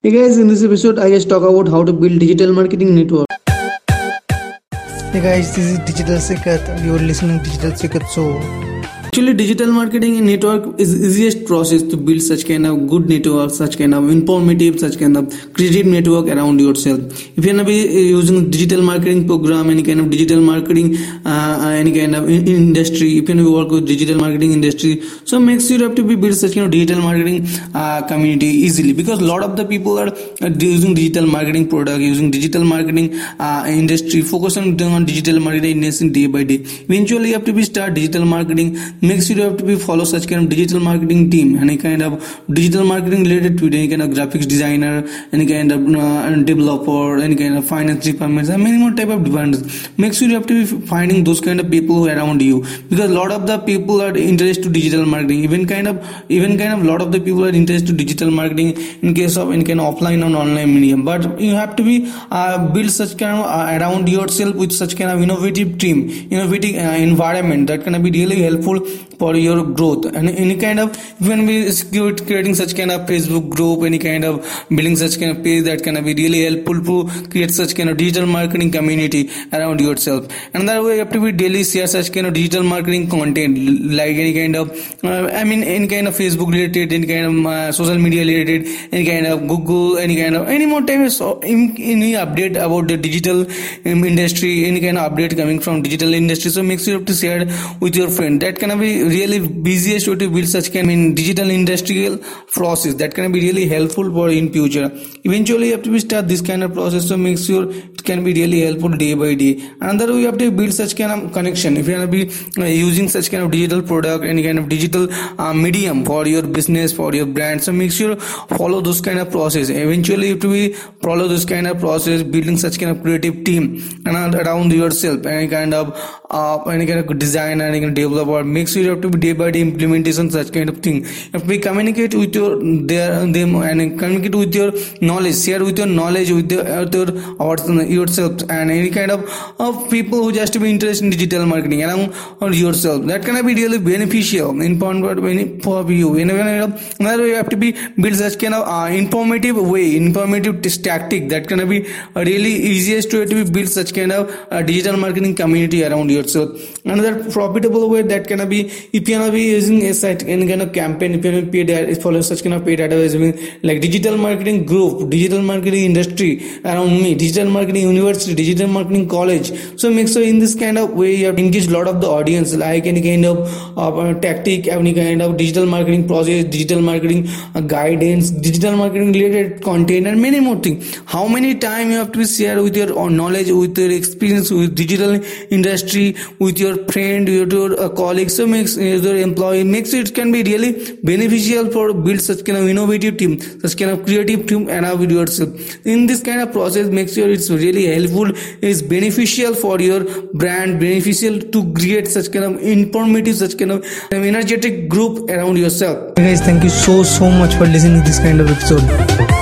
Hey guys, in this episode, I just talk about how to build digital marketing network. Hey guys, this is Digital Sikat and you're listening to Digital Sikat Show. Actually, digital marketing and network is easiest process to build such kind of good network, such kind of informative, such kind of creative network around yourself. If you're gonna be uh, using digital marketing program, any kind of digital marketing, uh, uh, any kind of in- industry, if gonna work with digital marketing industry, so make sure you have to be build such kind of digital marketing uh, community easily because a lot of the people are using digital marketing product, using digital marketing uh, industry, focusing on digital marketing day by day. Eventually, you have to be start digital marketing make sure you have to be follow such kind of digital marketing team. Any kind of digital marketing related to any kind of graphics designer any kind of uh, developer any kind of finance departments and many more type of departments. Make sure you have to be finding those kind of people around you. Because a lot of the people are interested to digital marketing. Even kind of even kind of lot of the people are interested to digital marketing in case of any kind of offline and online medium but you have to be uh, build such kind of uh, around yourself with such kind of innovative team innovative uh, environment. That can be really helpful for your growth. And any kind of when we creating such kind of facebook group any kind of building such kind of page that can be really helpful to create such kind of digital marketing community around yourself. Another way you have to be daily share such kind of digital marketing content like any kind of uh, i mean any kind of facebook related any kind of uh, social media related any kind of google any kind of any more time so any update about the digital um, industry any kind of update coming from digital industry. So make sure you have to share with your friend. That can be really busiest way to build such kind in digital industrial process that can be really helpful for in future eventually you have to start this kind of process so make sure it can be really helpful day by day another you have to build such kind of connection if you are be uh, using such kind of digital product any kind of digital uh, medium for your business for your brand so make sure follow those kind of process eventually you have to be follow this kind of process building such kind of creative team and around yourself any kind of uh, any kind of design any kind of developer make sure you have to be day by day implementation such kind of thing. To be communicate with your their them and communicate with your knowledge share with your knowledge with your, with your yourself and any kind of, of people who just be interested in digital marketing around yourself that can be really beneficial in point for you. In another way you have to be build such kind of uh, informative way informative tactic that can be really easiest way to build such kind of uh, digital marketing community around yourself. Another profitable way that can be if you are be using a site any kind of campaign if you are paid follow such kind of paid advertising like digital marketing group digital marketing industry around me digital marketing university digital marketing college. So make sure in this kind of way you have engage a lot of the audience like any kind of uh, tactic any kind of digital marketing process digital marketing uh, guidance digital marketing related content and many more things how many time you have to share with your knowledge with your experience with digital industry with your friend with your uh, colleagues so makes uh, your employee makes it can be really beneficial for build such kind of innovative team such kind of creative team and with yourself in this kind of process make sure it's really helpful is beneficial for your brand beneficial to create such kind of informative such kind of energetic group around yourself Hey guys, thank you so so much for listening to this kind of episode.